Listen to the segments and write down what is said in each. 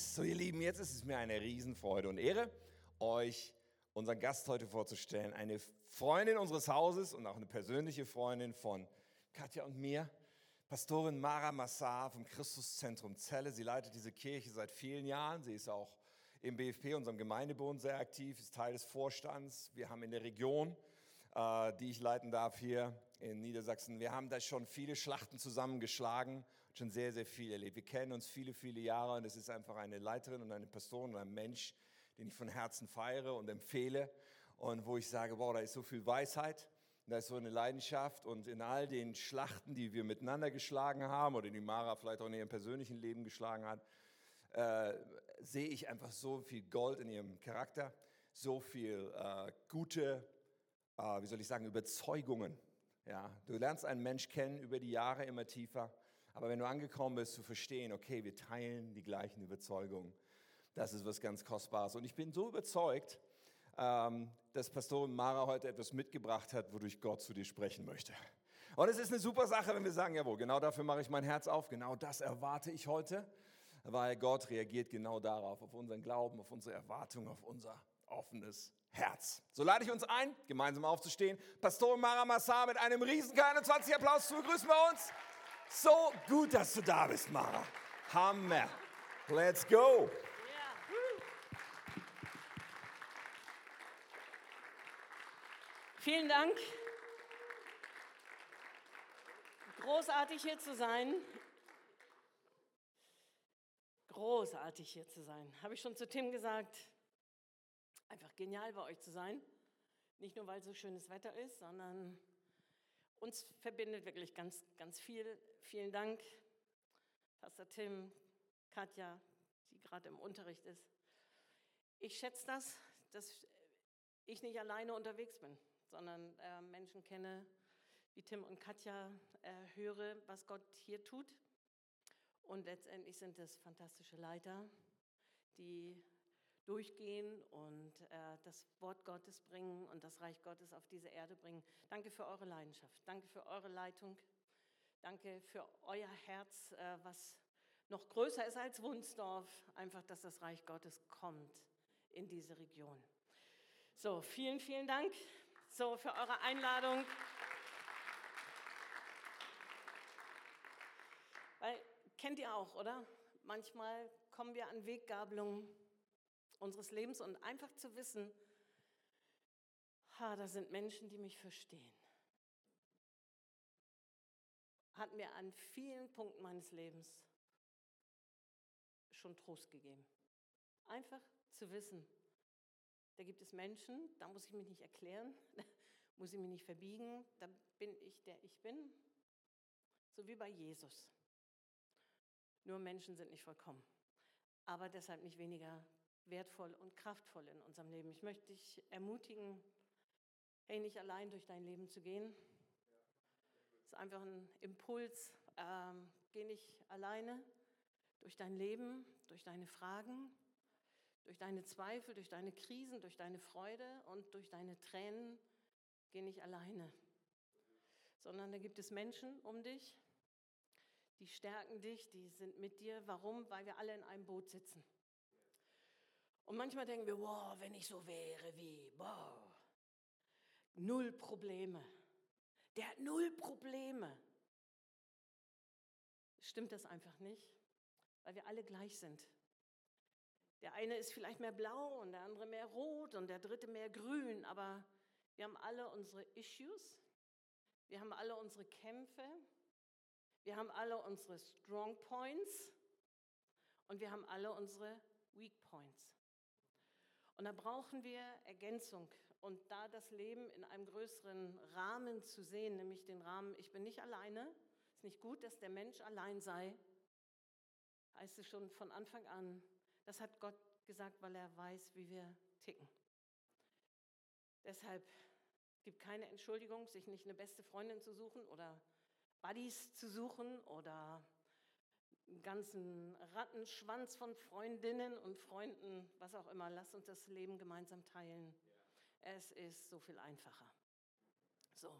Yes, so ihr Lieben, jetzt ist es mir eine Riesenfreude und Ehre, euch unseren Gast heute vorzustellen. Eine Freundin unseres Hauses und auch eine persönliche Freundin von Katja und mir, Pastorin Mara Massar vom Christuszentrum Celle. Sie leitet diese Kirche seit vielen Jahren. Sie ist auch im BFP, unserem Gemeindebund, sehr aktiv, ist Teil des Vorstands. Wir haben in der Region, äh, die ich leiten darf hier in Niedersachsen, wir haben da schon viele Schlachten zusammengeschlagen schon sehr, sehr viel erlebt. Wir kennen uns viele, viele Jahre und es ist einfach eine Leiterin und eine Person und ein Mensch, den ich von Herzen feiere und empfehle und wo ich sage, wow, da ist so viel Weisheit, da ist so eine Leidenschaft und in all den Schlachten, die wir miteinander geschlagen haben oder die Mara vielleicht auch in ihrem persönlichen Leben geschlagen hat, äh, sehe ich einfach so viel Gold in ihrem Charakter, so viel äh, gute, äh, wie soll ich sagen, Überzeugungen. Ja, du lernst einen Mensch kennen über die Jahre immer tiefer aber wenn du angekommen bist, zu verstehen, okay, wir teilen die gleichen Überzeugungen, das ist was ganz Kostbares. Und ich bin so überzeugt, ähm, dass Pastorin Mara heute etwas mitgebracht hat, wodurch Gott zu dir sprechen möchte. Und es ist eine super Sache, wenn wir sagen, jawohl, genau dafür mache ich mein Herz auf, genau das erwarte ich heute, weil Gott reagiert genau darauf, auf unseren Glauben, auf unsere Erwartung, auf unser offenes Herz. So lade ich uns ein, gemeinsam aufzustehen. Pastorin Mara Massar mit einem riesen 20 Applaus zu begrüßen bei uns. So gut, dass du da bist, Mara. Hammer. Let's go. Vielen Dank. Großartig hier zu sein. Großartig hier zu sein. Habe ich schon zu Tim gesagt. Einfach genial bei euch zu sein. Nicht nur, weil so schönes Wetter ist, sondern uns verbindet wirklich ganz, ganz viel. Vielen Dank, Pastor Tim, Katja, die gerade im Unterricht ist. Ich schätze das, dass ich nicht alleine unterwegs bin, sondern äh, Menschen kenne, wie Tim und Katja, äh, höre, was Gott hier tut. Und letztendlich sind es fantastische Leiter, die durchgehen und äh, das Wort Gottes bringen und das Reich Gottes auf diese Erde bringen. Danke für eure Leidenschaft. Danke für eure Leitung. Danke für euer Herz, äh, was noch größer ist als Wunsdorf. Einfach, dass das Reich Gottes kommt in diese Region. So, vielen, vielen Dank so für eure Einladung. Weil, kennt ihr auch, oder? Manchmal kommen wir an Weggabelungen unseres Lebens und einfach zu wissen, ha, da sind Menschen, die mich verstehen. Hat mir an vielen Punkten meines Lebens schon Trost gegeben. Einfach zu wissen, da gibt es Menschen, da muss ich mich nicht erklären, da muss ich mich nicht verbiegen, da bin ich, der ich bin, so wie bei Jesus. Nur Menschen sind nicht vollkommen, aber deshalb nicht weniger wertvoll und kraftvoll in unserem Leben. Ich möchte dich ermutigen, hey, nicht allein durch dein Leben zu gehen. Das ist einfach ein Impuls. Ähm, geh nicht alleine durch dein Leben, durch deine Fragen, durch deine Zweifel, durch deine Krisen, durch deine Freude und durch deine Tränen. Geh nicht alleine, sondern da gibt es Menschen um dich, die stärken dich, die sind mit dir. Warum? Weil wir alle in einem Boot sitzen. Und manchmal denken wir, wow, wenn ich so wäre wie, wow, null Probleme. Der hat null Probleme. Stimmt das einfach nicht? Weil wir alle gleich sind. Der eine ist vielleicht mehr blau und der andere mehr rot und der dritte mehr grün, aber wir haben alle unsere Issues, wir haben alle unsere Kämpfe, wir haben alle unsere Strong Points und wir haben alle unsere Weak Points. Und da brauchen wir Ergänzung und da das Leben in einem größeren Rahmen zu sehen, nämlich den Rahmen, ich bin nicht alleine, ist nicht gut, dass der Mensch allein sei, heißt es schon von Anfang an. Das hat Gott gesagt, weil er weiß, wie wir ticken. Deshalb gibt keine Entschuldigung, sich nicht eine beste Freundin zu suchen oder Buddies zu suchen oder ganzen Rattenschwanz von Freundinnen und Freunden, was auch immer. Lasst uns das Leben gemeinsam teilen. Es ist so viel einfacher. So.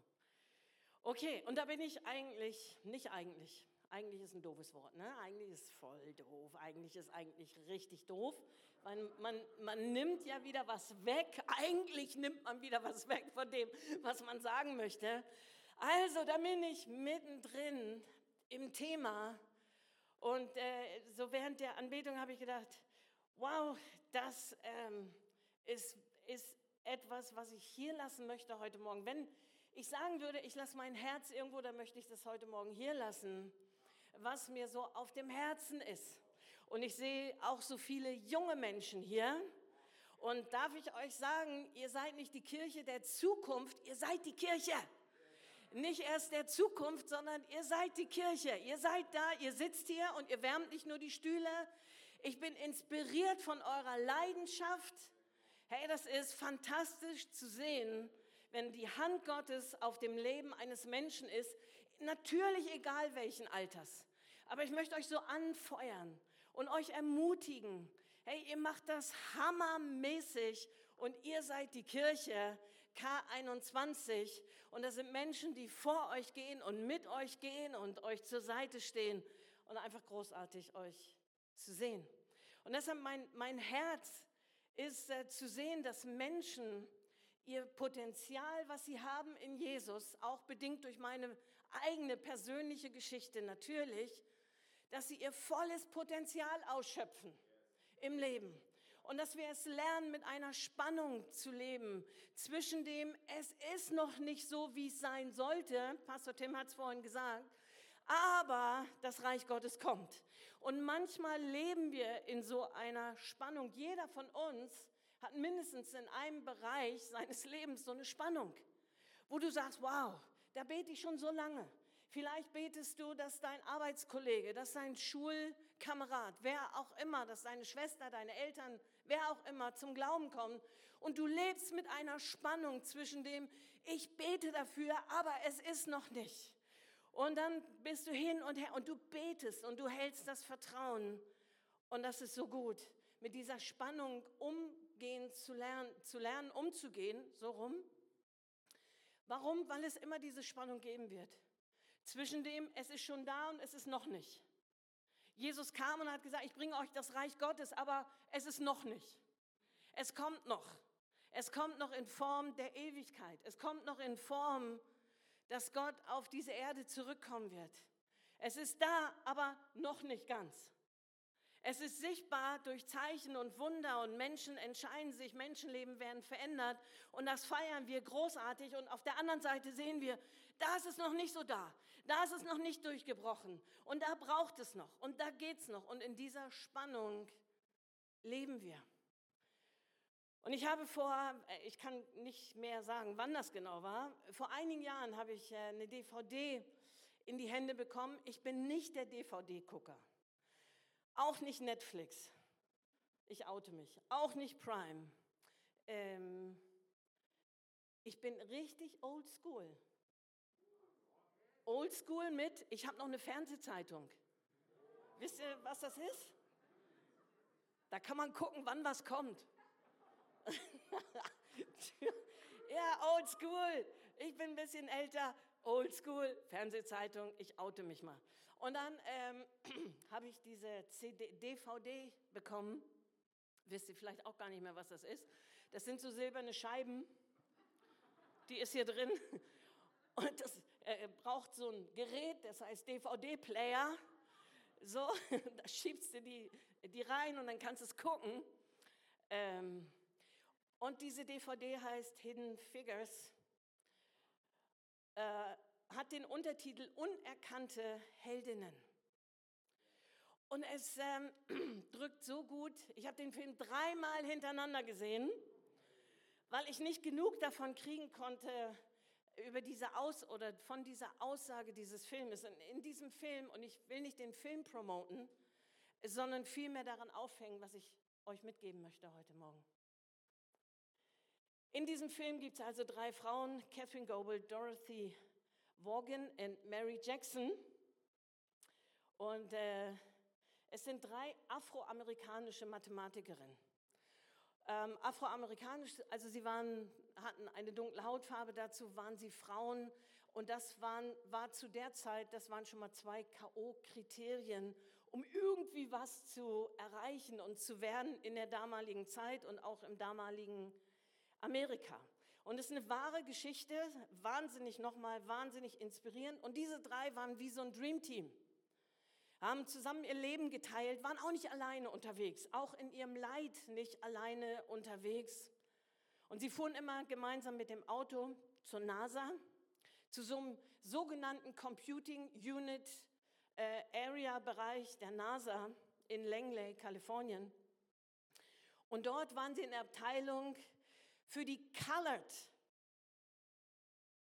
Okay, und da bin ich eigentlich, nicht eigentlich, Eigentlich ist ein doofes Wort, ne? Eigentlich ist voll doof. Eigentlich ist eigentlich richtig doof, weil man, man nimmt ja wieder was weg. Eigentlich nimmt man wieder was weg von dem, was man sagen möchte. Also, da bin ich mittendrin im Thema. Und äh, so während der Anbetung habe ich gedacht, wow, das ähm, ist, ist etwas, was ich hier lassen möchte heute Morgen. Wenn ich sagen würde, ich lasse mein Herz irgendwo, dann möchte ich das heute Morgen hier lassen was mir so auf dem Herzen ist. Und ich sehe auch so viele junge Menschen hier. Und darf ich euch sagen, ihr seid nicht die Kirche der Zukunft, ihr seid die Kirche. Nicht erst der Zukunft, sondern ihr seid die Kirche. Ihr seid da, ihr sitzt hier und ihr wärmt nicht nur die Stühle. Ich bin inspiriert von eurer Leidenschaft. Hey, das ist fantastisch zu sehen, wenn die Hand Gottes auf dem Leben eines Menschen ist, natürlich egal welchen Alters. Aber ich möchte euch so anfeuern und euch ermutigen. Hey, ihr macht das hammermäßig und ihr seid die Kirche K21 und das sind Menschen, die vor euch gehen und mit euch gehen und euch zur Seite stehen und einfach großartig euch zu sehen. Und deshalb mein, mein Herz ist äh, zu sehen, dass Menschen ihr Potenzial, was sie haben in Jesus, auch bedingt durch meine eigene persönliche Geschichte natürlich, dass sie ihr volles Potenzial ausschöpfen im Leben. Und dass wir es lernen, mit einer Spannung zu leben zwischen dem, es ist noch nicht so, wie es sein sollte, Pastor Tim hat es vorhin gesagt, aber das Reich Gottes kommt. Und manchmal leben wir in so einer Spannung. Jeder von uns hat mindestens in einem Bereich seines Lebens so eine Spannung, wo du sagst, wow, da bete ich schon so lange. Vielleicht betest du, dass dein Arbeitskollege, dass dein Schulkamerad, wer auch immer, dass deine Schwester, deine Eltern, wer auch immer zum Glauben kommt. Und du lebst mit einer Spannung zwischen dem, ich bete dafür, aber es ist noch nicht. Und dann bist du hin und her und du betest und du hältst das Vertrauen. Und das ist so gut, mit dieser Spannung umgehen zu lernen, zu lernen umzugehen, so rum. Warum? Weil es immer diese Spannung geben wird. Zwischen dem, es ist schon da und es ist noch nicht. Jesus kam und hat gesagt, ich bringe euch das Reich Gottes, aber es ist noch nicht. Es kommt noch. Es kommt noch in Form der Ewigkeit. Es kommt noch in Form, dass Gott auf diese Erde zurückkommen wird. Es ist da, aber noch nicht ganz. Es ist sichtbar durch Zeichen und Wunder und Menschen entscheiden sich, Menschenleben werden verändert und das feiern wir großartig und auf der anderen Seite sehen wir, da ist es noch nicht so da, da ist es noch nicht durchgebrochen und da braucht es noch und da geht es noch und in dieser Spannung leben wir. Und ich habe vor, äh, ich kann nicht mehr sagen, wann das genau war, vor einigen Jahren habe ich äh, eine DVD in die Hände bekommen. Ich bin nicht der DVD-Gucker. Auch nicht Netflix. Ich oute mich. Auch nicht Prime. Ähm, ich bin richtig old school. Old school mit, ich habe noch eine Fernsehzeitung. Wisst ihr, was das ist? Da kann man gucken, wann was kommt. ja, old school. Ich bin ein bisschen älter. Old school, Fernsehzeitung, ich oute mich mal. Und dann ähm, habe ich diese CD, DVD bekommen. Wisst ihr vielleicht auch gar nicht mehr, was das ist. Das sind so silberne Scheiben. Die ist hier drin. Und das äh, braucht so ein Gerät, das heißt DVD-Player. So, da schiebst du die, die rein und dann kannst du es gucken. Ähm, und diese DVD heißt Hidden Figures. Äh, hat den Untertitel Unerkannte Heldinnen. Und es ähm, drückt so gut. Ich habe den Film dreimal hintereinander gesehen, weil ich nicht genug davon kriegen konnte über diese Aus oder von dieser Aussage dieses Filmes. Und in diesem Film, und ich will nicht den Film promoten, sondern vielmehr daran aufhängen, was ich euch mitgeben möchte heute Morgen. In diesem Film gibt es also drei Frauen, Catherine Goebel, Dorothy Vaughan und Mary Jackson. Und äh, es sind drei afroamerikanische Mathematikerinnen. Ähm, afroamerikanisch, also sie waren, hatten eine dunkle Hautfarbe, dazu waren sie Frauen Und das waren, war zu der Zeit, das waren schon mal zwei K.O.-Kriterien, um irgendwie was zu erreichen und zu werden in der damaligen Zeit und auch im damaligen Amerika. Und es ist eine wahre Geschichte, wahnsinnig nochmal, wahnsinnig inspirierend. Und diese drei waren wie so ein Dreamteam haben zusammen ihr Leben geteilt, waren auch nicht alleine unterwegs, auch in ihrem Leid nicht alleine unterwegs. Und sie fuhren immer gemeinsam mit dem Auto zur NASA, zu so einem sogenannten Computing Unit äh, Area Bereich der NASA in Langley, Kalifornien. Und dort waren sie in der Abteilung für die Colored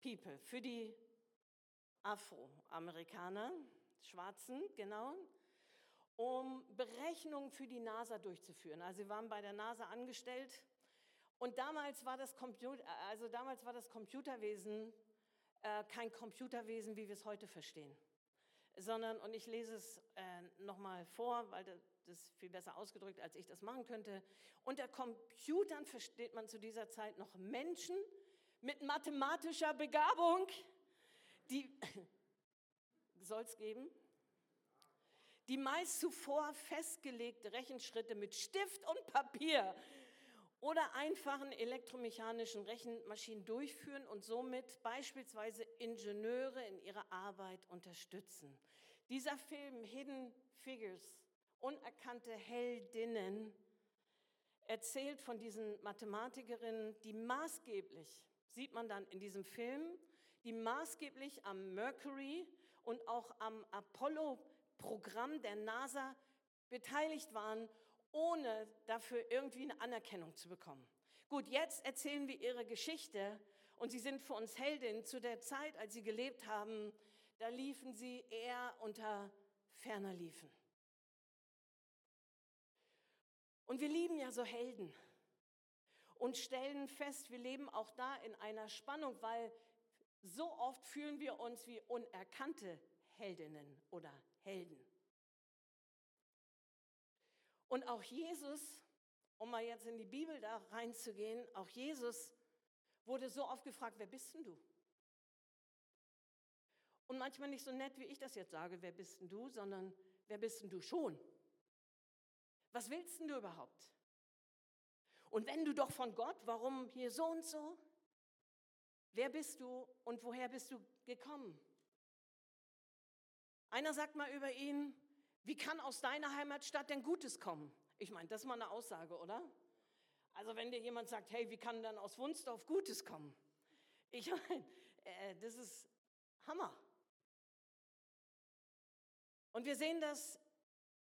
People, für die Afroamerikaner, Schwarzen, genau, um Berechnungen für die NASA durchzuführen. Also sie waren bei der NASA angestellt und damals war das, Computer, also damals war das Computerwesen äh, kein Computerwesen, wie wir es heute verstehen, sondern, und ich lese es äh, nochmal vor, weil das, das viel besser ausgedrückt, als ich das machen könnte. Unter Computern versteht man zu dieser Zeit noch Menschen mit mathematischer Begabung, die soll es geben, die meist zuvor festgelegte Rechenschritte mit Stift und Papier oder einfachen elektromechanischen Rechenmaschinen durchführen und somit beispielsweise Ingenieure in ihrer Arbeit unterstützen. Dieser Film Hidden Figures, unerkannte Heldinnen, erzählt von diesen Mathematikerinnen, die maßgeblich, sieht man dann in diesem Film, die maßgeblich am Mercury und auch am Apollo-Programm der NASA beteiligt waren, ohne dafür irgendwie eine Anerkennung zu bekommen. Gut, jetzt erzählen wir ihre Geschichte und sie sind für uns Heldinnen. Zu der Zeit, als sie gelebt haben, da liefen sie eher unter ferner Liefen. Und wir lieben ja so Helden und stellen fest, wir leben auch da in einer Spannung, weil so oft fühlen wir uns wie unerkannte Heldinnen oder Helden. Und auch Jesus, um mal jetzt in die Bibel da reinzugehen, auch Jesus wurde so oft gefragt, wer bist denn du? Und manchmal nicht so nett, wie ich das jetzt sage, wer bist denn du, sondern wer bist denn du schon? Was willst denn du überhaupt? Und wenn du doch von Gott, warum hier so und so? Wer bist du und woher bist du gekommen? Einer sagt mal über ihn, wie kann aus deiner Heimatstadt denn Gutes kommen? Ich meine, das ist mal eine Aussage, oder? Also wenn dir jemand sagt, hey, wie kann dann aus Wunsdorf Gutes kommen? Ich meine, äh, das ist Hammer. Und wir sehen das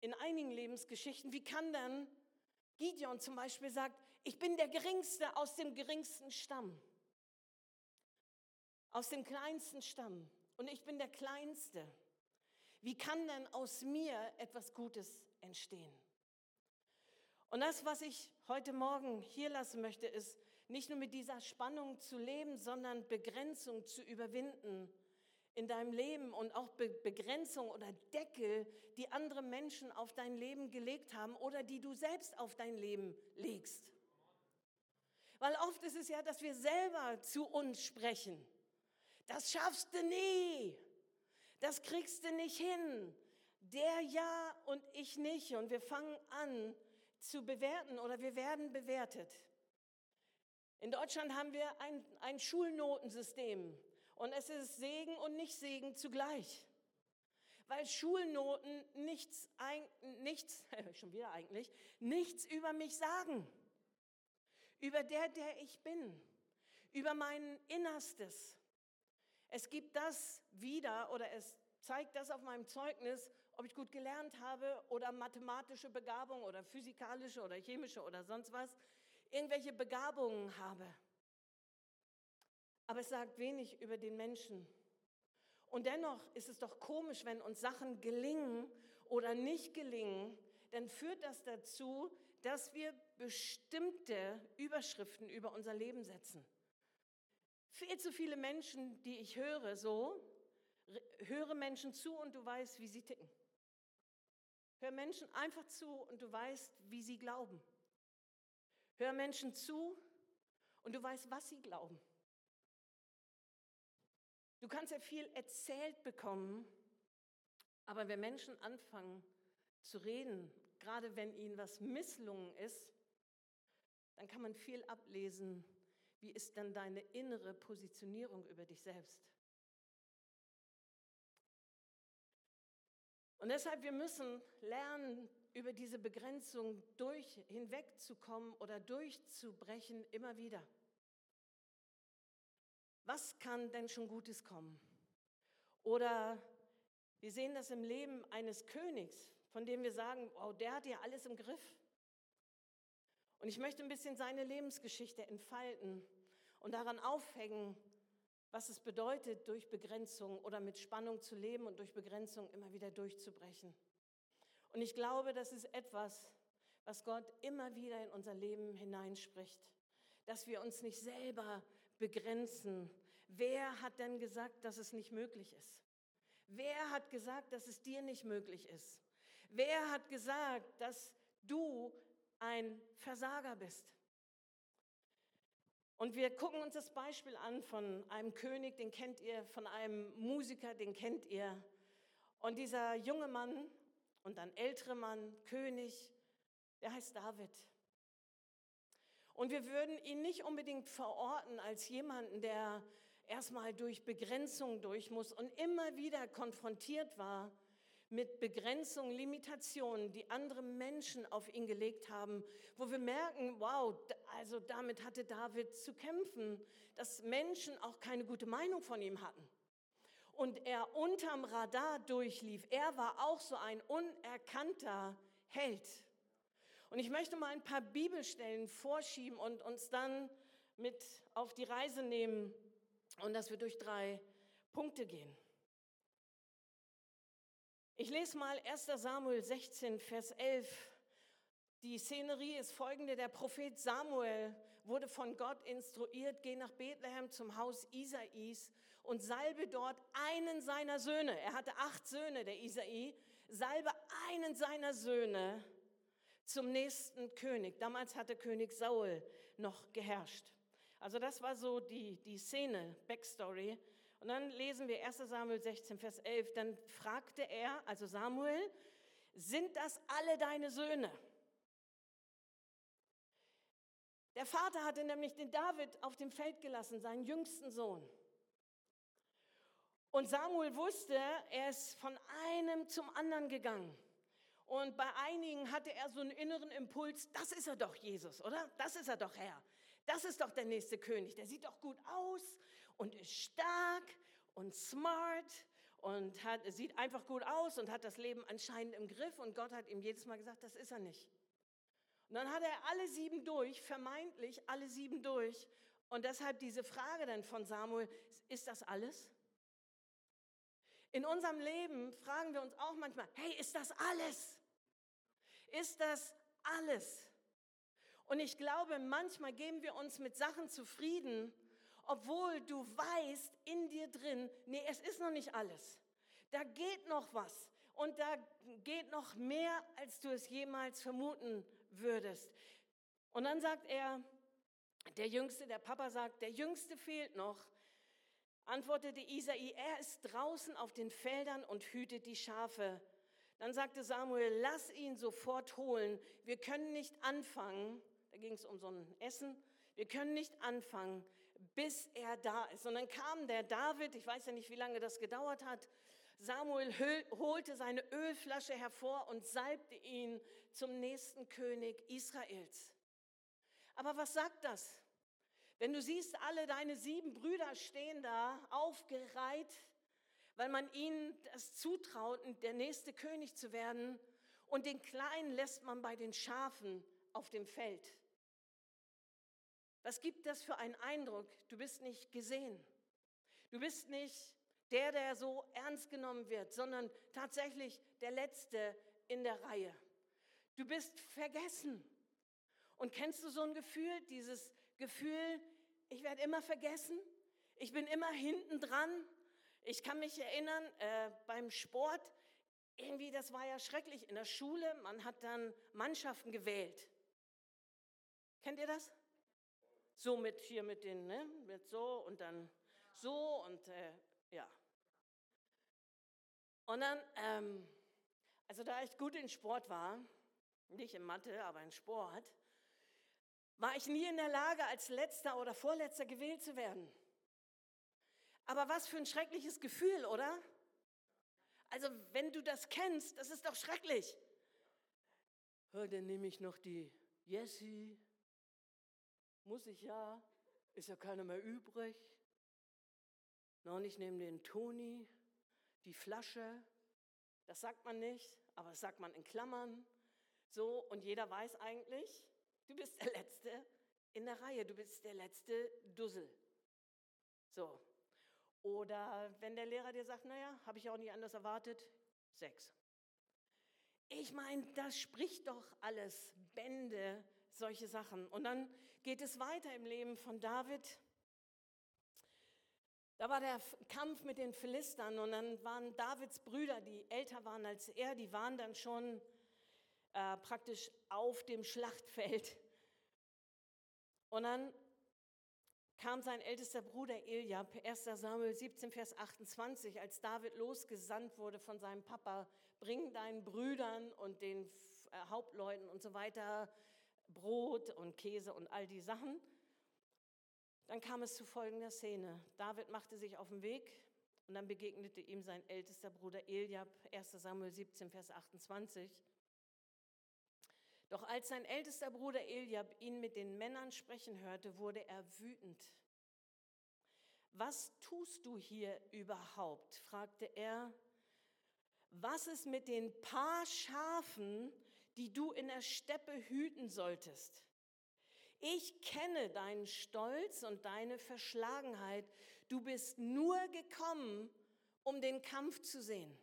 in einigen Lebensgeschichten. Wie kann dann Gideon zum Beispiel sagt, ich bin der Geringste aus dem geringsten Stamm aus dem kleinsten Stamm und ich bin der Kleinste. Wie kann denn aus mir etwas Gutes entstehen? Und das, was ich heute Morgen hier lassen möchte, ist nicht nur mit dieser Spannung zu leben, sondern Begrenzung zu überwinden in deinem Leben und auch Be Begrenzung oder Deckel, die andere Menschen auf dein Leben gelegt haben oder die du selbst auf dein Leben legst. Weil oft ist es ja, dass wir selber zu uns sprechen das schaffst du nie. Das kriegst du nicht hin. Der ja und ich nicht. Und wir fangen an zu bewerten oder wir werden bewertet. In Deutschland haben wir ein, ein Schulnotensystem. Und es ist Segen und nicht Segen zugleich. Weil Schulnoten nichts, nichts, schon wieder eigentlich, nichts über mich sagen. Über der, der ich bin. Über mein Innerstes. Es gibt das wieder oder es zeigt das auf meinem Zeugnis, ob ich gut gelernt habe oder mathematische Begabung oder physikalische oder chemische oder sonst was, irgendwelche Begabungen habe. Aber es sagt wenig über den Menschen. Und dennoch ist es doch komisch, wenn uns Sachen gelingen oder nicht gelingen, dann führt das dazu, dass wir bestimmte Überschriften über unser Leben setzen. Viel zu viele Menschen, die ich höre, so, höre Menschen zu und du weißt, wie sie ticken. Hör Menschen einfach zu und du weißt, wie sie glauben. Hör Menschen zu und du weißt, was sie glauben. Du kannst ja viel erzählt bekommen, aber wenn Menschen anfangen zu reden, gerade wenn ihnen was misslungen ist, dann kann man viel ablesen, wie ist dann deine innere Positionierung über dich selbst. Und deshalb, wir müssen lernen, über diese Begrenzung durch, hinwegzukommen oder durchzubrechen immer wieder. Was kann denn schon Gutes kommen? Oder wir sehen das im Leben eines Königs, von dem wir sagen, wow, der hat ja alles im Griff. Und ich möchte ein bisschen seine Lebensgeschichte entfalten und daran aufhängen, was es bedeutet, durch Begrenzung oder mit Spannung zu leben und durch Begrenzung immer wieder durchzubrechen. Und ich glaube, das ist etwas, was Gott immer wieder in unser Leben hineinspricht, dass wir uns nicht selber begrenzen. Wer hat denn gesagt, dass es nicht möglich ist? Wer hat gesagt, dass es dir nicht möglich ist? Wer hat gesagt, dass du ein Versager bist? Und wir gucken uns das Beispiel an von einem König, den kennt ihr, von einem Musiker, den kennt ihr. Und dieser junge Mann und dann ältere Mann, König, der heißt David. Und wir würden ihn nicht unbedingt verorten als jemanden, der erstmal durch Begrenzung durch muss und immer wieder konfrontiert war mit Begrenzungen, Limitationen, die andere Menschen auf ihn gelegt haben, wo wir merken, wow, also damit hatte David zu kämpfen, dass Menschen auch keine gute Meinung von ihm hatten. Und er unterm Radar durchlief. Er war auch so ein unerkannter Held. Und ich möchte mal ein paar Bibelstellen vorschieben und uns dann mit auf die Reise nehmen und dass wir durch drei Punkte gehen. Ich lese mal 1 Samuel 16, Vers 11. Die Szenerie ist folgende. Der Prophet Samuel wurde von Gott instruiert, geh nach Bethlehem zum Haus Isais und salbe dort einen seiner Söhne. Er hatte acht Söhne, der Isai. Salbe einen seiner Söhne zum nächsten König. Damals hatte König Saul noch geherrscht. Also das war so die, die Szene, Backstory. Und dann lesen wir 1 Samuel 16, Vers 11. Dann fragte er, also Samuel, sind das alle deine Söhne? Der Vater hatte nämlich den David auf dem Feld gelassen, seinen jüngsten Sohn. Und Samuel wusste, er ist von einem zum anderen gegangen. Und bei einigen hatte er so einen inneren Impuls, das ist er doch Jesus, oder? Das ist er doch Herr. Das ist doch der nächste König. Der sieht doch gut aus und ist stark und smart und hat, sieht einfach gut aus und hat das Leben anscheinend im Griff. Und Gott hat ihm jedes Mal gesagt, das ist er nicht. Und dann hat er alle sieben durch, vermeintlich alle sieben durch. Und deshalb diese Frage dann von Samuel, ist das alles? In unserem Leben fragen wir uns auch manchmal, hey, ist das alles? Ist das alles? Und ich glaube, manchmal geben wir uns mit Sachen zufrieden, obwohl du weißt in dir drin, nee, es ist noch nicht alles. Da geht noch was und da geht noch mehr, als du es jemals vermuten würdest. Und dann sagt er, der Jüngste, der Papa sagt, der Jüngste fehlt noch. Antwortete Isai, er ist draußen auf den Feldern und hütet die Schafe. Dann sagte Samuel, lass ihn sofort holen. Wir können nicht anfangen, da ging es um so ein Essen, wir können nicht anfangen, bis er da ist. Und dann kam der David, ich weiß ja nicht, wie lange das gedauert hat, Samuel holte seine Ölflasche hervor und salbte ihn zum nächsten König Israels. Aber was sagt das? Wenn du siehst, alle deine sieben Brüder stehen da aufgereiht, weil man ihnen das zutraut, der nächste König zu werden, und den Kleinen lässt man bei den Schafen auf dem Feld. Was gibt das für einen Eindruck? Du bist nicht gesehen. Du bist nicht der, der so ernst genommen wird, sondern tatsächlich der Letzte in der Reihe. Du bist vergessen. Und kennst du so ein Gefühl, dieses Gefühl, ich werde immer vergessen, ich bin immer hinten dran. Ich kann mich erinnern, äh, beim Sport, irgendwie, das war ja schrecklich in der Schule, man hat dann Mannschaften gewählt. Kennt ihr das? So mit hier mit den, ne, mit so und dann so und äh, Ja. Und dann, ähm, also da ich gut in Sport war, nicht in Mathe, aber in Sport, war ich nie in der Lage, als letzter oder vorletzter gewählt zu werden. Aber was für ein schreckliches Gefühl, oder? Also wenn du das kennst, das ist doch schrecklich. Hör, dann nehme ich noch die Jessie. Muss ich ja. Ist ja keiner mehr übrig. Na, und ich nehme den Toni, die Flasche. Das sagt man nicht, aber das sagt man in Klammern. So, und jeder weiß eigentlich, du bist der Letzte in der Reihe, du bist der letzte Dussel. So. Oder wenn der Lehrer dir sagt, naja, habe ich auch nicht anders erwartet, sechs. Ich meine, das spricht doch alles Bände, solche Sachen. Und dann geht es weiter im Leben von David. Da war der Kampf mit den Philistern und dann waren Davids Brüder, die älter waren als er, die waren dann schon äh, praktisch auf dem Schlachtfeld. Und dann kam sein ältester Bruder Eliab, 1 Samuel 17, Vers 28, als David losgesandt wurde von seinem Papa, bring deinen Brüdern und den äh, Hauptleuten und so weiter Brot und Käse und all die Sachen. Dann kam es zu folgender Szene. David machte sich auf den Weg und dann begegnete ihm sein ältester Bruder Eliab, 1 Samuel 17, Vers 28. Doch als sein ältester Bruder Eliab ihn mit den Männern sprechen hörte, wurde er wütend. Was tust du hier überhaupt? fragte er. Was ist mit den paar Schafen, die du in der Steppe hüten solltest? Ich kenne deinen Stolz und deine Verschlagenheit. Du bist nur gekommen, um den Kampf zu sehen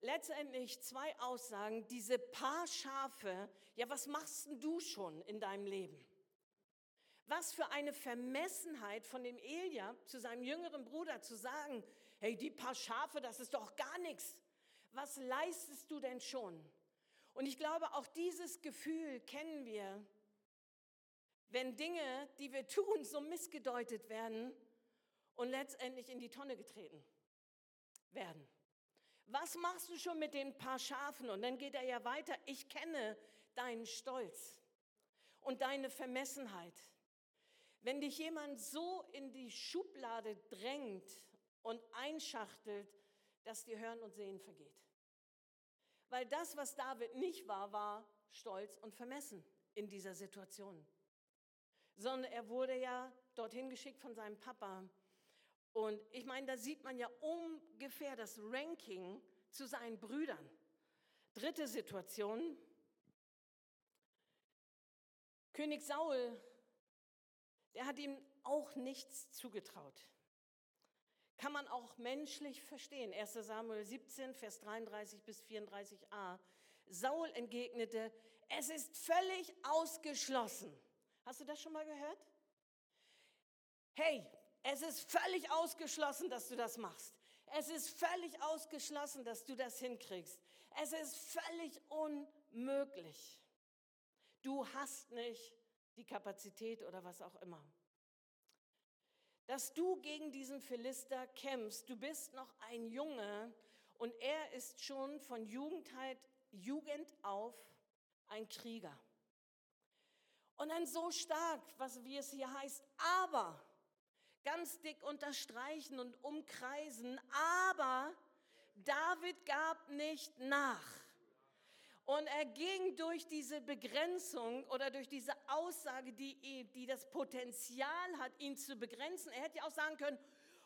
letztendlich zwei Aussagen. Diese paar Schafe, ja, was machst denn du schon in deinem Leben? Was für eine Vermessenheit von dem Elia zu seinem jüngeren Bruder zu sagen, hey, die paar Schafe, das ist doch gar nichts. Was leistest du denn schon? Und ich glaube, auch dieses Gefühl kennen wir, wenn Dinge, die wir tun, so missgedeutet werden und letztendlich in die Tonne getreten werden. Was machst du schon mit den paar Schafen? Und dann geht er ja weiter. Ich kenne deinen Stolz und deine Vermessenheit. Wenn dich jemand so in die Schublade drängt und einschachtelt, dass dir Hören und Sehen vergeht. Weil das, was David nicht war, war stolz und vermessen in dieser Situation. Sondern er wurde ja dorthin geschickt von seinem Papa und ich meine, da sieht man ja ungefähr das Ranking zu seinen Brüdern. Dritte Situation. König Saul, der hat ihm auch nichts zugetraut. Kann man auch menschlich verstehen. 1 Samuel 17, Vers 33 bis 34a. Saul entgegnete, es ist völlig ausgeschlossen. Hast du das schon mal gehört? Hey, es ist völlig ausgeschlossen, dass du das machst. Es ist völlig ausgeschlossen, dass du das hinkriegst. Es ist völlig unmöglich. Du hast nicht die Kapazität oder was auch immer. Dass du gegen diesen Philister kämpfst, du bist noch ein Junge und er ist schon von Jugendheit, Jugend auf ein Krieger. Und dann so stark, was wie es hier heißt, aber ganz dick unterstreichen und umkreisen, aber David gab nicht nach. Und er ging durch diese Begrenzung oder durch diese Aussage, die, die das Potenzial hat, ihn zu begrenzen. Er hätte ja auch sagen können,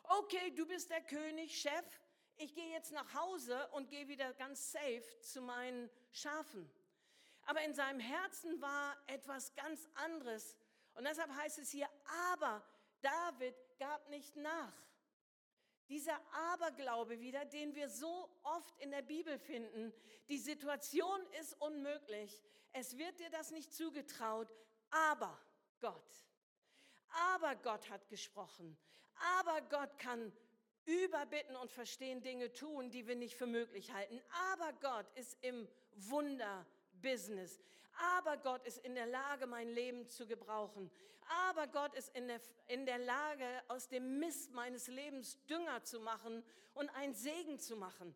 okay, du bist der König, Chef, ich gehe jetzt nach Hause und gehe wieder ganz safe zu meinen Schafen. Aber in seinem Herzen war etwas ganz anderes. Und deshalb heißt es hier, aber David gab nicht nach. Dieser Aberglaube wieder, den wir so oft in der Bibel finden. Die Situation ist unmöglich. Es wird dir das nicht zugetraut, aber Gott. Aber Gott hat gesprochen. Aber Gott kann überbitten und verstehen Dinge tun, die wir nicht für möglich halten. Aber Gott ist im Wunder Business. Aber Gott ist in der Lage, mein Leben zu gebrauchen. Aber Gott ist in der, in der Lage, aus dem Mist meines Lebens Dünger zu machen und einen Segen zu machen.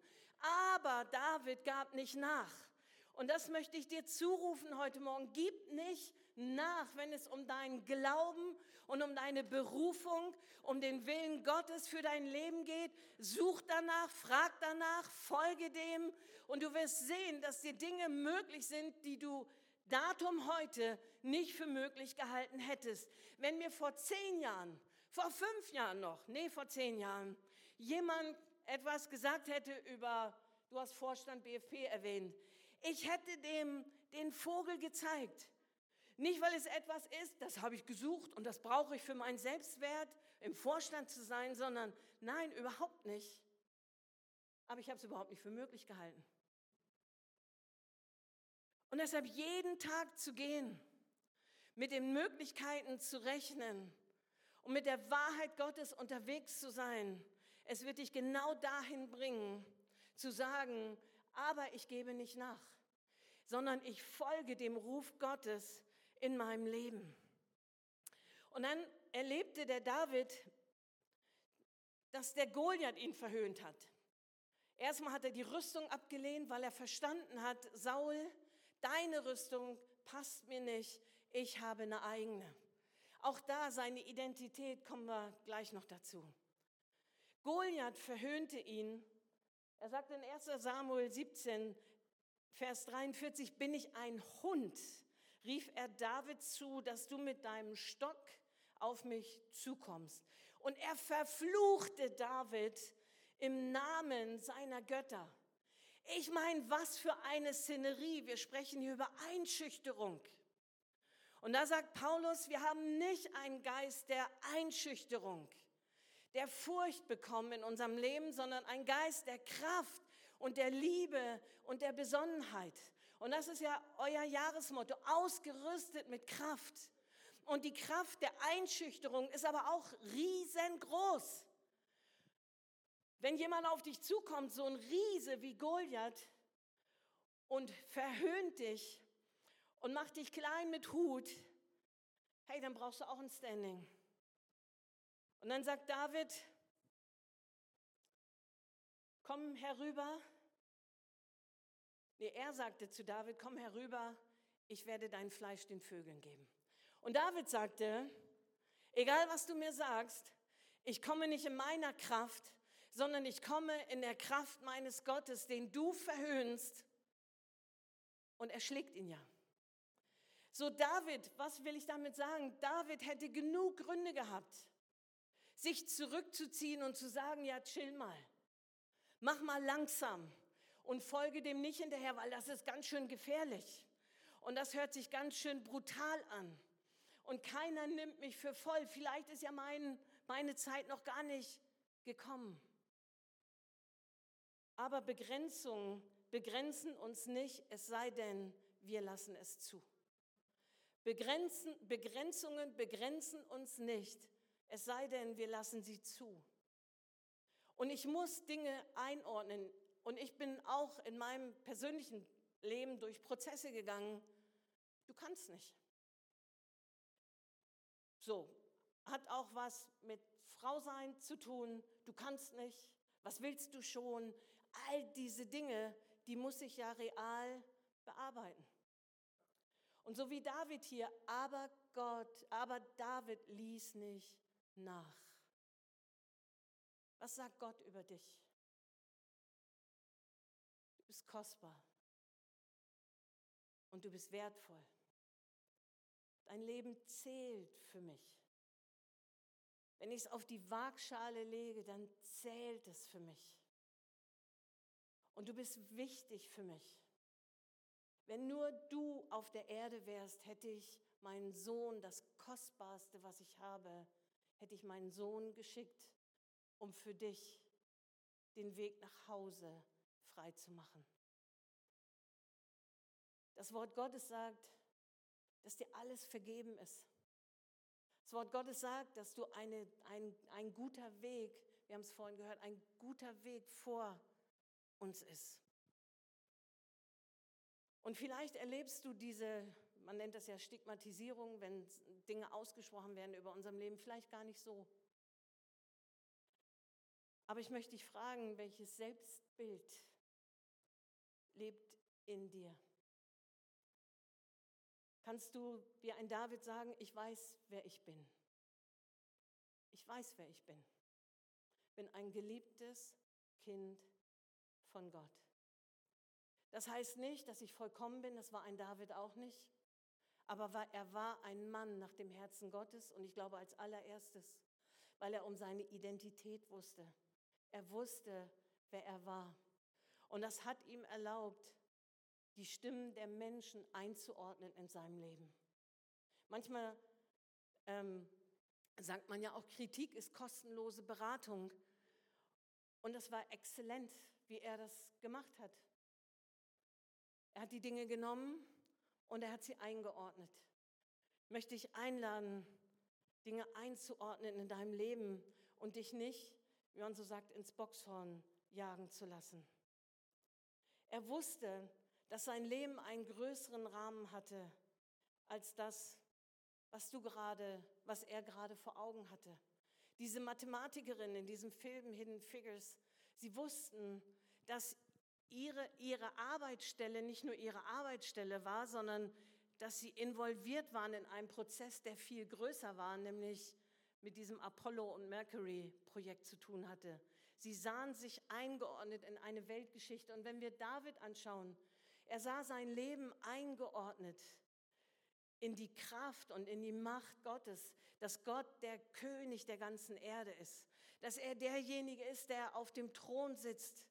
Aber David gab nicht nach. Und das möchte ich dir zurufen heute Morgen. Gib nicht nach, wenn es um deinen Glauben und um deine Berufung, um den Willen Gottes für dein Leben geht. Such danach, frag danach, folge dem und du wirst sehen, dass dir Dinge möglich sind, die du Datum heute nicht für möglich gehalten hättest. Wenn mir vor zehn Jahren, vor fünf Jahren noch, nee, vor zehn Jahren, jemand etwas gesagt hätte über, du hast Vorstand BFP erwähnt, ich hätte dem den Vogel gezeigt. Nicht, weil es etwas ist, das habe ich gesucht und das brauche ich für meinen Selbstwert, im Vorstand zu sein, sondern nein, überhaupt nicht. Aber ich habe es überhaupt nicht für möglich gehalten. Und deshalb jeden Tag zu gehen, mit den Möglichkeiten zu rechnen und mit der Wahrheit Gottes unterwegs zu sein, es wird dich genau dahin bringen, zu sagen, aber ich gebe nicht nach, sondern ich folge dem Ruf Gottes in meinem Leben. Und dann erlebte der David, dass der Goliath ihn verhöhnt hat. Erstmal hat er die Rüstung abgelehnt, weil er verstanden hat, Saul, deine Rüstung passt mir nicht, ich habe eine eigene. Auch da seine Identität kommen wir gleich noch dazu. Goliath verhöhnte ihn er sagt in 1 Samuel 17, Vers 43, bin ich ein Hund, rief er David zu, dass du mit deinem Stock auf mich zukommst. Und er verfluchte David im Namen seiner Götter. Ich meine, was für eine Szenerie. Wir sprechen hier über Einschüchterung. Und da sagt Paulus, wir haben nicht einen Geist der Einschüchterung der Furcht bekommen in unserem Leben, sondern ein Geist der Kraft und der Liebe und der Besonnenheit. Und das ist ja euer Jahresmotto, ausgerüstet mit Kraft. Und die Kraft der Einschüchterung ist aber auch riesengroß. Wenn jemand auf dich zukommt, so ein Riese wie Goliath, und verhöhnt dich und macht dich klein mit Hut, hey, dann brauchst du auch ein Standing. Und dann sagt David, komm herüber. Nee, er sagte zu David, komm herüber, ich werde dein Fleisch den Vögeln geben. Und David sagte, egal was du mir sagst, ich komme nicht in meiner Kraft, sondern ich komme in der Kraft meines Gottes, den du verhöhnst. Und er schlägt ihn ja. So David, was will ich damit sagen? David hätte genug Gründe gehabt, sich zurückzuziehen und zu sagen, ja, chill mal, mach mal langsam und folge dem nicht hinterher, weil das ist ganz schön gefährlich. Und das hört sich ganz schön brutal an. Und keiner nimmt mich für voll. Vielleicht ist ja mein, meine Zeit noch gar nicht gekommen. Aber Begrenzungen begrenzen uns nicht, es sei denn, wir lassen es zu. Begrenzen, Begrenzungen begrenzen uns nicht, es sei denn, wir lassen sie zu. Und ich muss Dinge einordnen. Und ich bin auch in meinem persönlichen Leben durch Prozesse gegangen. Du kannst nicht. So, hat auch was mit Frau sein zu tun. Du kannst nicht. Was willst du schon? All diese Dinge, die muss ich ja real bearbeiten. Und so wie David hier, aber Gott, aber David ließ nicht nach. Was sagt Gott über dich? Du bist kostbar und du bist wertvoll. Dein Leben zählt für mich. Wenn ich es auf die Waagschale lege, dann zählt es für mich. Und du bist wichtig für mich. Wenn nur du auf der Erde wärst, hätte ich meinen Sohn, das Kostbarste, was ich habe, hätte ich meinen Sohn geschickt, um für dich den Weg nach Hause frei zu machen. Das Wort Gottes sagt, dass dir alles vergeben ist. Das Wort Gottes sagt, dass du eine, ein, ein guter Weg, wir haben es vorhin gehört, ein guter Weg vor uns ist. Und vielleicht erlebst du diese, man nennt das ja Stigmatisierung, wenn Dinge ausgesprochen werden über unserem Leben, vielleicht gar nicht so. Aber ich möchte dich fragen, welches Selbstbild lebt in dir? Kannst du wie ein David sagen, ich weiß, wer ich bin? Ich weiß, wer ich bin. Bin ein geliebtes Kind von Gott. Das heißt nicht, dass ich vollkommen bin, das war ein David auch nicht. Aber er war ein Mann nach dem Herzen Gottes und ich glaube als allererstes, weil er um seine Identität wusste. Er wusste, wer er war. Und das hat ihm erlaubt, die Stimmen der Menschen einzuordnen in seinem Leben. Manchmal ähm, sagt man ja auch, Kritik ist kostenlose Beratung. Und das war exzellent, wie er das gemacht hat. Er hat die Dinge genommen und er hat sie eingeordnet. Möchte ich einladen, Dinge einzuordnen in deinem Leben und dich nicht, wie man so sagt, ins Boxhorn jagen zu lassen. Er wusste, dass sein Leben einen größeren Rahmen hatte als das, was du gerade, was er gerade vor Augen hatte. Diese Mathematikerin in diesem Film Hidden Figures, sie wussten, dass ihre, ihre Arbeitsstelle nicht nur ihre Arbeitsstelle war, sondern dass sie involviert waren in einen Prozess, der viel größer war, nämlich mit diesem Apollo- und Mercury-Projekt zu tun hatte. Sie sahen sich eingeordnet in eine Weltgeschichte. Und wenn wir David anschauen, er sah sein Leben eingeordnet in die Kraft und in die Macht Gottes, dass Gott der König der ganzen Erde ist, dass er derjenige ist, der auf dem Thron sitzt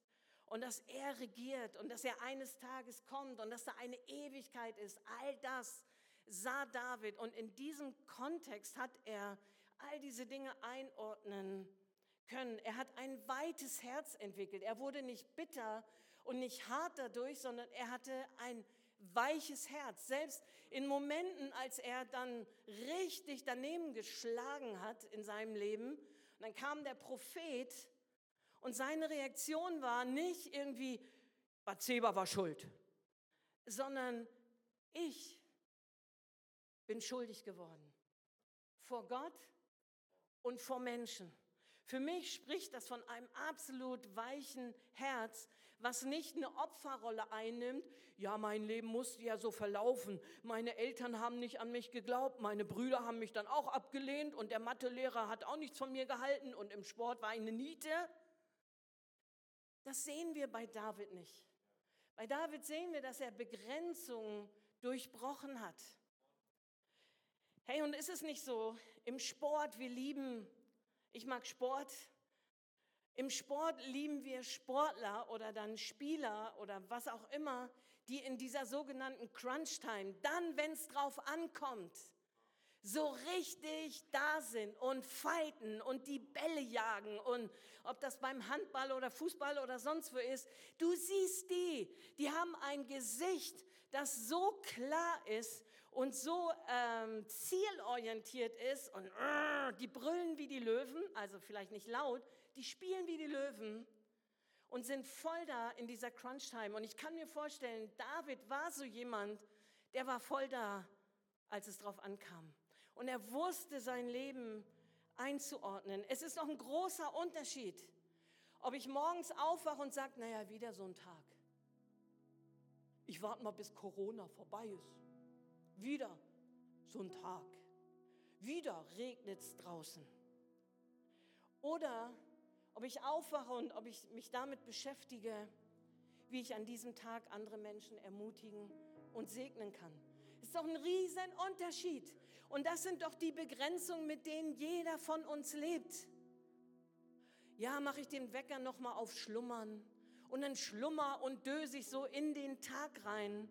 und dass er regiert und dass er eines Tages kommt und dass da eine Ewigkeit ist. All das sah David und in diesem Kontext hat er all diese Dinge einordnen können. Er hat ein weites Herz entwickelt. Er wurde nicht bitter und nicht hart dadurch, sondern er hatte ein weiches Herz. Selbst in Momenten, als er dann richtig daneben geschlagen hat in seinem Leben, und dann kam der Prophet und seine Reaktion war nicht irgendwie, Bathseba war schuld, sondern ich bin schuldig geworden. Vor Gott und vor Menschen. Für mich spricht das von einem absolut weichen Herz, was nicht eine Opferrolle einnimmt. Ja, mein Leben musste ja so verlaufen. Meine Eltern haben nicht an mich geglaubt, meine Brüder haben mich dann auch abgelehnt und der Mathelehrer hat auch nichts von mir gehalten und im Sport war ich eine Niete. Das sehen wir bei David nicht. Bei David sehen wir, dass er Begrenzungen durchbrochen hat. Hey, und ist es nicht so, im Sport, wir lieben, ich mag Sport, im Sport lieben wir Sportler oder dann Spieler oder was auch immer, die in dieser sogenannten Crunch-Time, dann, wenn es drauf ankommt, so richtig da sind und fighten und die Bälle jagen und ob das beim Handball oder Fußball oder sonst wo ist, du siehst die, die haben ein Gesicht, das so klar ist und so ähm, zielorientiert ist und uh, die brüllen wie die Löwen, also vielleicht nicht laut, die spielen wie die Löwen und sind voll da in dieser Crunch-Time. Und ich kann mir vorstellen, David war so jemand, der war voll da, als es drauf ankam. Und er wusste sein Leben einzuordnen. Es ist noch ein großer Unterschied, ob ich morgens aufwache und sage, naja, wieder so ein Tag. Ich warte mal, bis Corona vorbei ist. Wieder so ein Tag. Wieder regnet es draußen. Oder ob ich aufwache und ob ich mich damit beschäftige, wie ich an diesem Tag andere Menschen ermutigen und segnen kann. Ist doch ein riesen Unterschied. Und das sind doch die Begrenzungen, mit denen jeder von uns lebt. Ja, mache ich den Wecker noch mal auf Schlummern und dann schlummer und döse ich so in den Tag rein.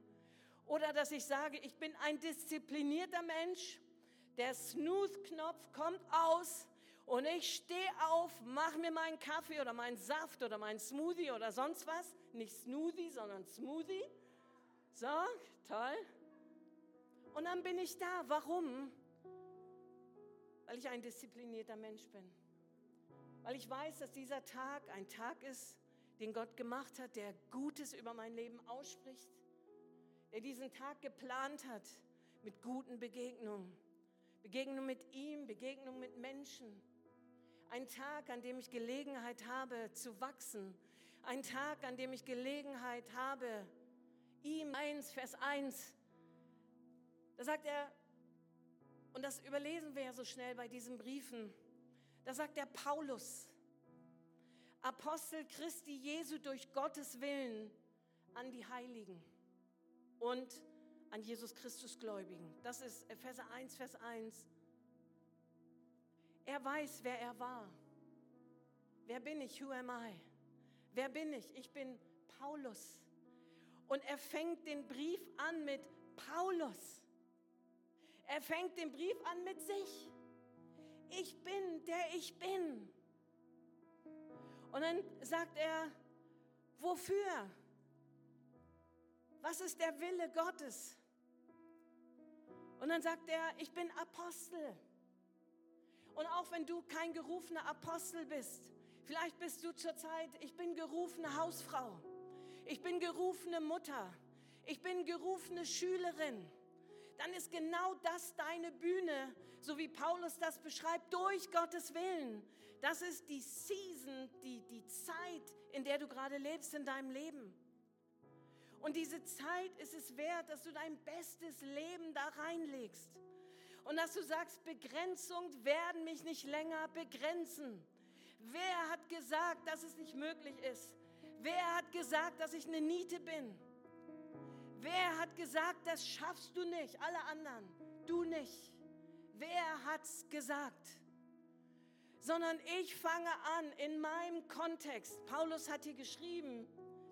Oder dass ich sage, ich bin ein disziplinierter Mensch. Der Snooze-Knopf kommt aus und ich stehe auf, mache mir meinen Kaffee oder meinen Saft oder meinen Smoothie oder sonst was. Nicht Smoothie, sondern Smoothie. So, toll. Und dann bin ich da. Warum? Weil ich ein disziplinierter Mensch bin. Weil ich weiß, dass dieser Tag ein Tag ist, den Gott gemacht hat, der Gutes über mein Leben ausspricht, der diesen Tag geplant hat mit guten Begegnungen. Begegnung mit ihm, Begegnung mit Menschen. Ein Tag, an dem ich Gelegenheit habe zu wachsen. Ein Tag, an dem ich Gelegenheit habe, ihm 1, Vers 1, da sagt er, und das überlesen wir ja so schnell bei diesen Briefen, da sagt der Paulus, Apostel Christi Jesu durch Gottes Willen an die Heiligen und an Jesus Christus Gläubigen. Das ist Epheser 1, Vers 1. Er weiß, wer er war. Wer bin ich? Who am I? Wer bin ich? Ich bin Paulus. Und er fängt den Brief an mit Paulus. Er fängt den Brief an mit sich. Ich bin, der ich bin. Und dann sagt er, wofür? Was ist der Wille Gottes? Und dann sagt er, ich bin Apostel. Und auch wenn du kein gerufener Apostel bist, vielleicht bist du zurzeit, ich bin gerufene Hausfrau, ich bin gerufene Mutter, ich bin gerufene Schülerin, dann ist genau das deine Bühne, so wie Paulus das beschreibt, durch Gottes Willen. Das ist die Season, die, die Zeit, in der du gerade lebst in deinem Leben. Und diese Zeit ist es wert, dass du dein bestes Leben da reinlegst. Und dass du sagst, Begrenzung werden mich nicht länger begrenzen. Wer hat gesagt, dass es nicht möglich ist? Wer hat gesagt, dass ich eine Niete bin? Wer hat gesagt, das schaffst du nicht? Alle anderen, du nicht. Wer hat's gesagt? Sondern ich fange an in meinem Kontext. Paulus hat hier geschrieben,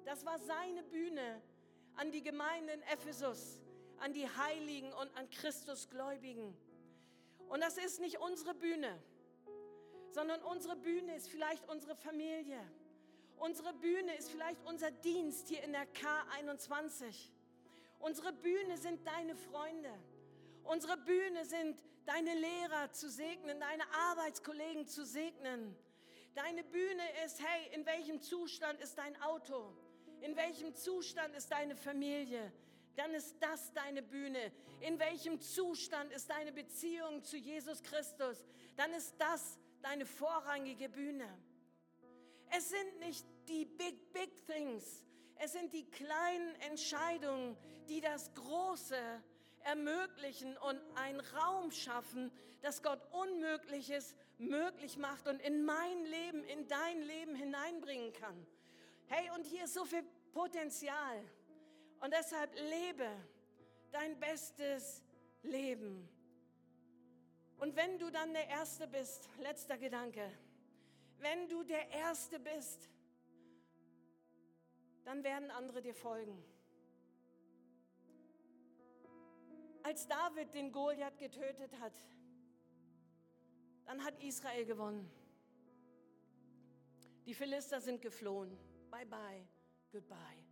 das war seine Bühne an die Gemeinden in Ephesus, an die Heiligen und an Christusgläubigen. Und das ist nicht unsere Bühne, sondern unsere Bühne ist vielleicht unsere Familie. Unsere Bühne ist vielleicht unser Dienst hier in der K21. Unsere Bühne sind deine Freunde. Unsere Bühne sind deine Lehrer zu segnen, deine Arbeitskollegen zu segnen. Deine Bühne ist, hey, in welchem Zustand ist dein Auto? In welchem Zustand ist deine Familie? Dann ist das deine Bühne. In welchem Zustand ist deine Beziehung zu Jesus Christus? Dann ist das deine vorrangige Bühne. Es sind nicht die big, big things. Es sind die kleinen Entscheidungen, die das Große ermöglichen und einen Raum schaffen, dass Gott Unmögliches möglich macht und in mein Leben, in dein Leben hineinbringen kann. Hey, und hier ist so viel Potenzial. Und deshalb lebe dein bestes Leben. Und wenn du dann der Erste bist, letzter Gedanke, wenn du der Erste bist, dann werden andere dir folgen. Als David den Goliath getötet hat, dann hat Israel gewonnen. Die Philister sind geflohen. Bye bye, goodbye.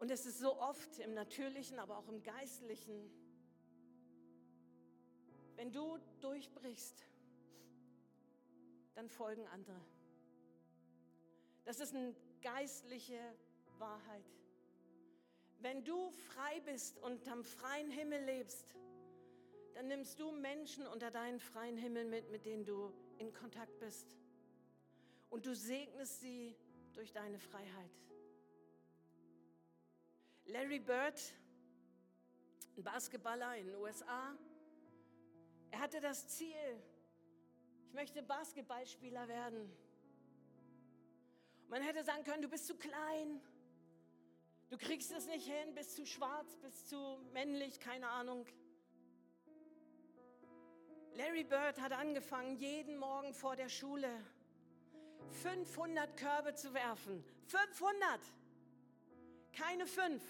Und es ist so oft im Natürlichen, aber auch im Geistlichen, wenn du durchbrichst, dann folgen andere. Das ist eine geistliche Wahrheit. Wenn du frei bist und am freien Himmel lebst, dann nimmst du Menschen unter deinen freien Himmel mit, mit denen du in Kontakt bist. Und du segnest sie durch deine Freiheit. Larry Bird, ein Basketballer in den USA, er hatte das Ziel, ich möchte Basketballspieler werden. Man hätte sagen können, du bist zu klein, du kriegst es nicht hin, bist zu schwarz, bist zu männlich, keine Ahnung. Larry Bird hat angefangen, jeden Morgen vor der Schule 500 Körbe zu werfen. 500! Keine fünf,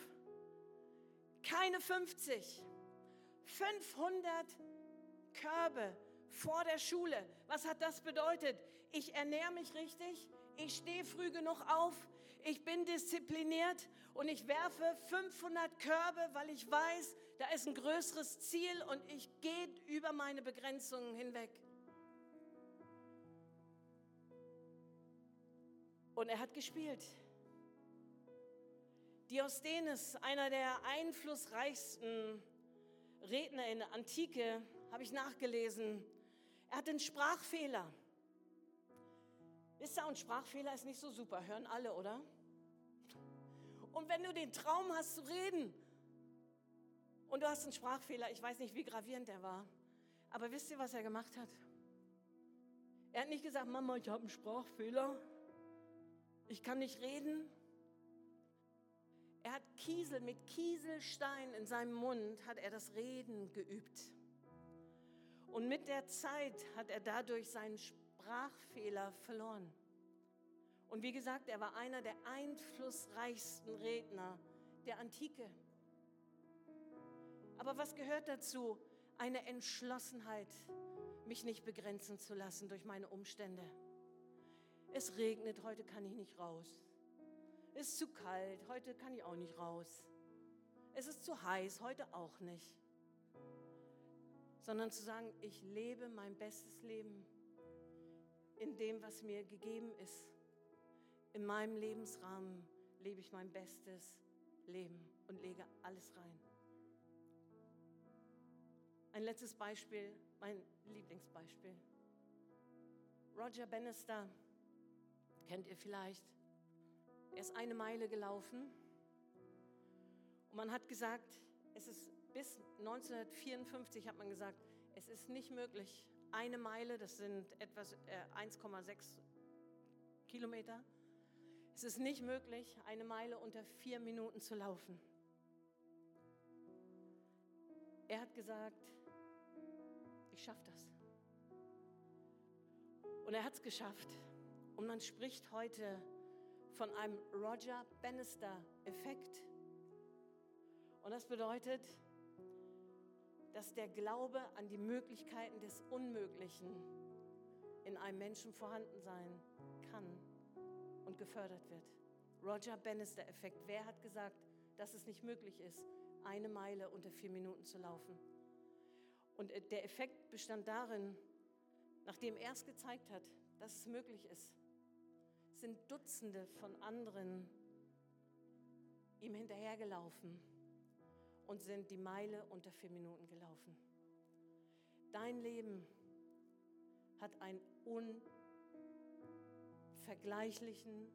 keine 50. 500 Körbe vor der Schule. Was hat das bedeutet? Ich ernähre mich richtig, ich stehe früh genug auf, ich bin diszipliniert und ich werfe 500 Körbe, weil ich weiß, da ist ein größeres Ziel und ich gehe über meine Begrenzungen hinweg. Und er hat gespielt. Diosthenes, einer der einflussreichsten Redner in der Antike, habe ich nachgelesen. Er hat einen Sprachfehler. Wisst ihr, und Sprachfehler ist nicht so super, hören alle, oder? Und wenn du den Traum hast zu reden und du hast einen Sprachfehler, ich weiß nicht, wie gravierend der war, aber wisst ihr, was er gemacht hat? Er hat nicht gesagt, Mama, ich habe einen Sprachfehler, ich kann nicht reden. Er hat Kiesel mit Kieselstein in seinem Mund, hat er das Reden geübt. Und mit der Zeit hat er dadurch seinen Sprachfehler verloren. Und wie gesagt, er war einer der einflussreichsten Redner der Antike. Aber was gehört dazu? Eine Entschlossenheit, mich nicht begrenzen zu lassen durch meine Umstände. Es regnet, heute kann ich nicht raus. Es ist zu kalt, heute kann ich auch nicht raus. Es ist zu heiß, heute auch nicht. Sondern zu sagen, ich lebe mein bestes Leben in dem, was mir gegeben ist. In meinem Lebensrahmen lebe ich mein bestes Leben und lege alles rein. Ein letztes Beispiel, mein Lieblingsbeispiel. Roger Bannister, kennt ihr vielleicht. Er ist eine Meile gelaufen und man hat gesagt, es ist bis 1954 hat man gesagt, es ist nicht möglich, eine Meile, das sind etwas äh, 1,6 Kilometer, es ist nicht möglich, eine Meile unter vier Minuten zu laufen. Er hat gesagt, ich schaffe das. Und er hat es geschafft. Und man spricht heute von einem Roger Bannister-Effekt. Und das bedeutet, dass der Glaube an die Möglichkeiten des Unmöglichen in einem Menschen vorhanden sein kann und gefördert wird. Roger Bannister-Effekt. Wer hat gesagt, dass es nicht möglich ist, eine Meile unter vier Minuten zu laufen? Und äh, der Effekt bestand darin, nachdem er es gezeigt hat, dass es möglich ist, sind Dutzende von anderen ihm hinterhergelaufen und sind die Meile unter vier Minuten gelaufen. Dein Leben hat einen unvergleichlichen,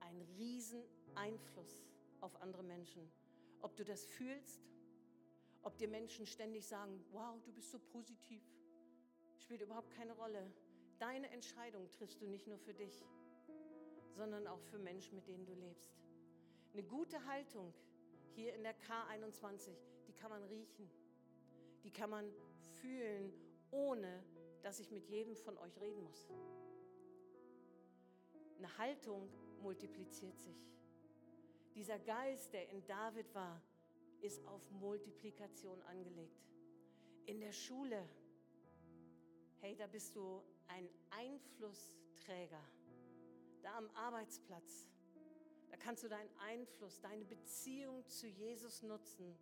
einen riesen Einfluss auf andere Menschen. Ob du das fühlst, ob dir Menschen ständig sagen, wow, du bist so positiv, spielt überhaupt keine Rolle. Deine Entscheidung triffst du nicht nur für dich, sondern auch für Menschen, mit denen du lebst. Eine gute Haltung hier in der K21, die kann man riechen, die kann man fühlen, ohne dass ich mit jedem von euch reden muss. Eine Haltung multipliziert sich. Dieser Geist, der in David war, ist auf Multiplikation angelegt. In der Schule, hey, da bist du ein Einflussträger. Da am Arbeitsplatz, da kannst du deinen Einfluss, deine Beziehung zu Jesus nutzen,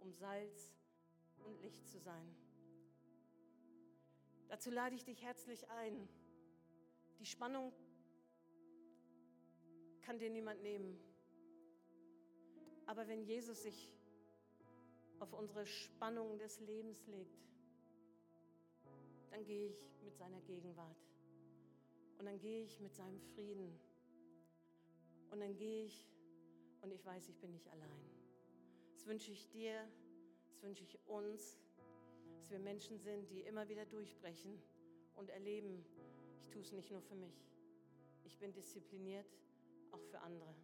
um Salz und Licht zu sein. Dazu lade ich dich herzlich ein. Die Spannung kann dir niemand nehmen. Aber wenn Jesus sich auf unsere Spannung des Lebens legt, dann gehe ich mit seiner Gegenwart. Und dann gehe ich mit seinem Frieden. Und dann gehe ich und ich weiß, ich bin nicht allein. Das wünsche ich dir, das wünsche ich uns, dass wir Menschen sind, die immer wieder durchbrechen und erleben, ich tue es nicht nur für mich. Ich bin diszipliniert, auch für andere.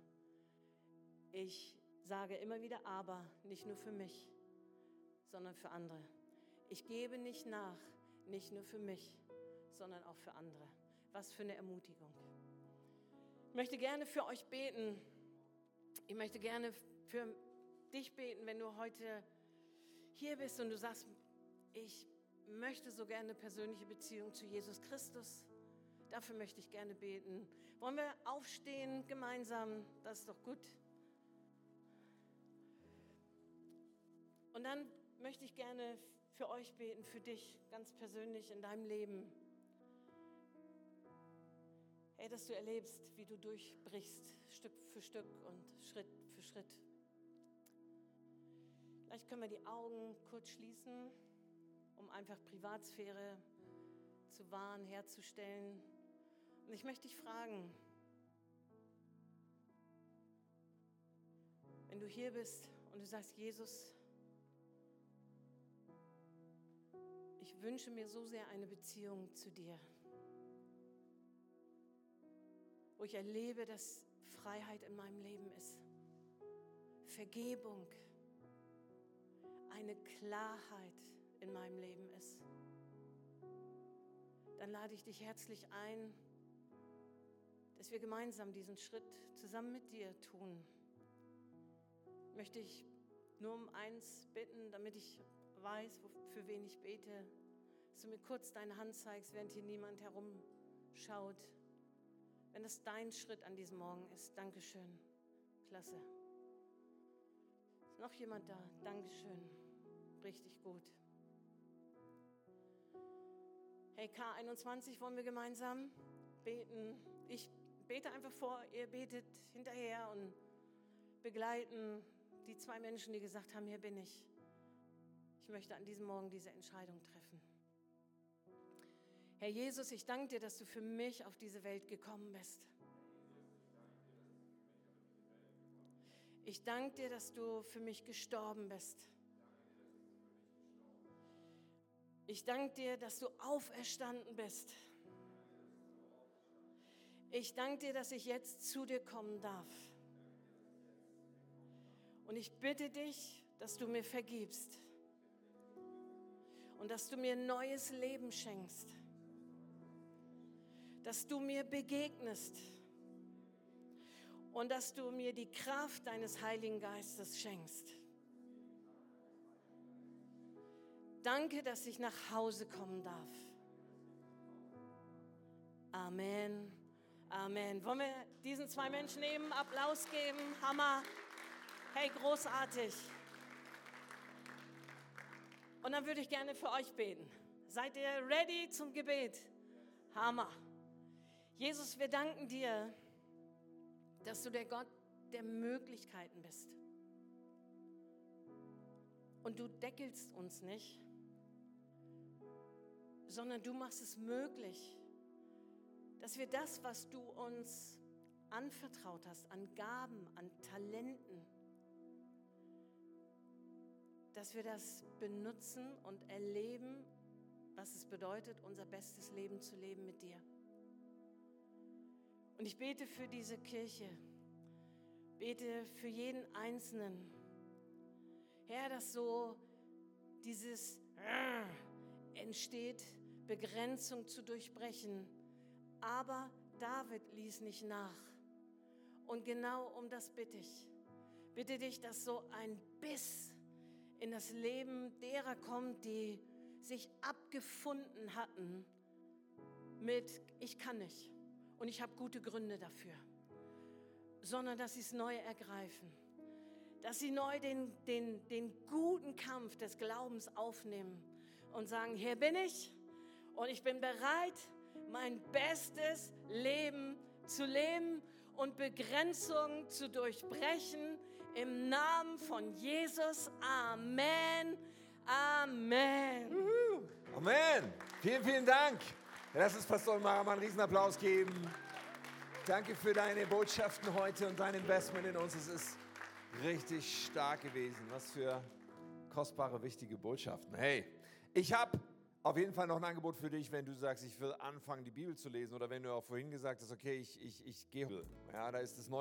Ich sage immer wieder aber, nicht nur für mich, sondern für andere. Ich gebe nicht nach, nicht nur für mich, sondern auch für andere. Was für eine Ermutigung. Ich möchte gerne für euch beten. Ich möchte gerne für dich beten, wenn du heute hier bist und du sagst, ich möchte so gerne eine persönliche Beziehung zu Jesus Christus. Dafür möchte ich gerne beten. Wollen wir aufstehen gemeinsam? Das ist doch gut. Und dann möchte ich gerne für euch beten, für dich ganz persönlich in deinem Leben. Hey, dass du erlebst, wie du durchbrichst, Stück für Stück und Schritt für Schritt. Vielleicht können wir die Augen kurz schließen, um einfach Privatsphäre zu wahren, herzustellen. Und ich möchte dich fragen, wenn du hier bist und du sagst, Jesus, ich wünsche mir so sehr eine Beziehung zu dir, wo ich erlebe, dass Freiheit in meinem Leben ist, Vergebung, eine Klarheit in meinem Leben ist, dann lade ich dich herzlich ein, dass wir gemeinsam diesen Schritt zusammen mit dir tun. Möchte ich nur um eins bitten, damit ich weiß, für wen ich bete, dass du mir kurz deine Hand zeigst, während hier niemand herumschaut. Wenn das dein Schritt an diesem Morgen ist, Dankeschön. Klasse. Ist noch jemand da? Dankeschön. Richtig gut. Hey, K21 wollen wir gemeinsam beten. Ich bete einfach vor, ihr betet hinterher und begleiten die zwei Menschen, die gesagt haben, hier bin ich. Ich möchte an diesem Morgen diese Entscheidung treffen. Herr Jesus, ich danke dir, dass du für mich auf diese Welt gekommen bist. Ich danke dir, dass du für mich gestorben bist. Ich danke dir, dass du auferstanden bist. Ich danke dir, dass ich jetzt zu dir kommen darf. Und ich bitte dich, dass du mir vergibst und dass du mir neues Leben schenkst, dass du mir begegnest und dass du mir die Kraft deines Heiligen Geistes schenkst. Danke, dass ich nach Hause kommen darf. Amen. Amen. Wollen wir diesen zwei Menschen eben Applaus geben? Hammer. Hey, großartig. Und dann würde ich gerne für euch beten. Seid ihr ready zum Gebet? Hammer. Jesus, wir danken dir, dass du der Gott der Möglichkeiten bist. Und du deckelst uns nicht, sondern du machst es möglich, dass wir das, was du uns anvertraut hast, an Gaben, an Talenten, dass wir das benutzen und erleben, was es bedeutet, unser bestes Leben zu leben mit dir. Und ich bete für diese Kirche, bete für jeden Einzelnen. Herr, dass so dieses entsteht, Begrenzung zu durchbrechen. Aber David ließ nicht nach. Und genau um das bitte ich. Bitte dich, dass so ein Biss in das Leben derer kommt, die sich abgefunden hatten mit, ich kann nicht und ich habe gute Gründe dafür, sondern dass sie es neu ergreifen, dass sie neu den, den, den guten Kampf des Glaubens aufnehmen und sagen, hier bin ich und ich bin bereit, mein bestes Leben zu leben und Begrenzungen zu durchbrechen im Namen von Jesus. Amen. Amen. Amen. Vielen, vielen Dank. Lass uns Pastor Maraman einen Riesenapplaus geben. Danke für deine Botschaften heute und dein Investment in uns. Es ist richtig stark gewesen. Was für kostbare, wichtige Botschaften. Hey, ich habe auf jeden Fall noch ein Angebot für dich, wenn du sagst, ich will anfangen, die Bibel zu lesen oder wenn du auch vorhin gesagt hast, okay, ich, ich, ich gehe. Ja, da ist das neue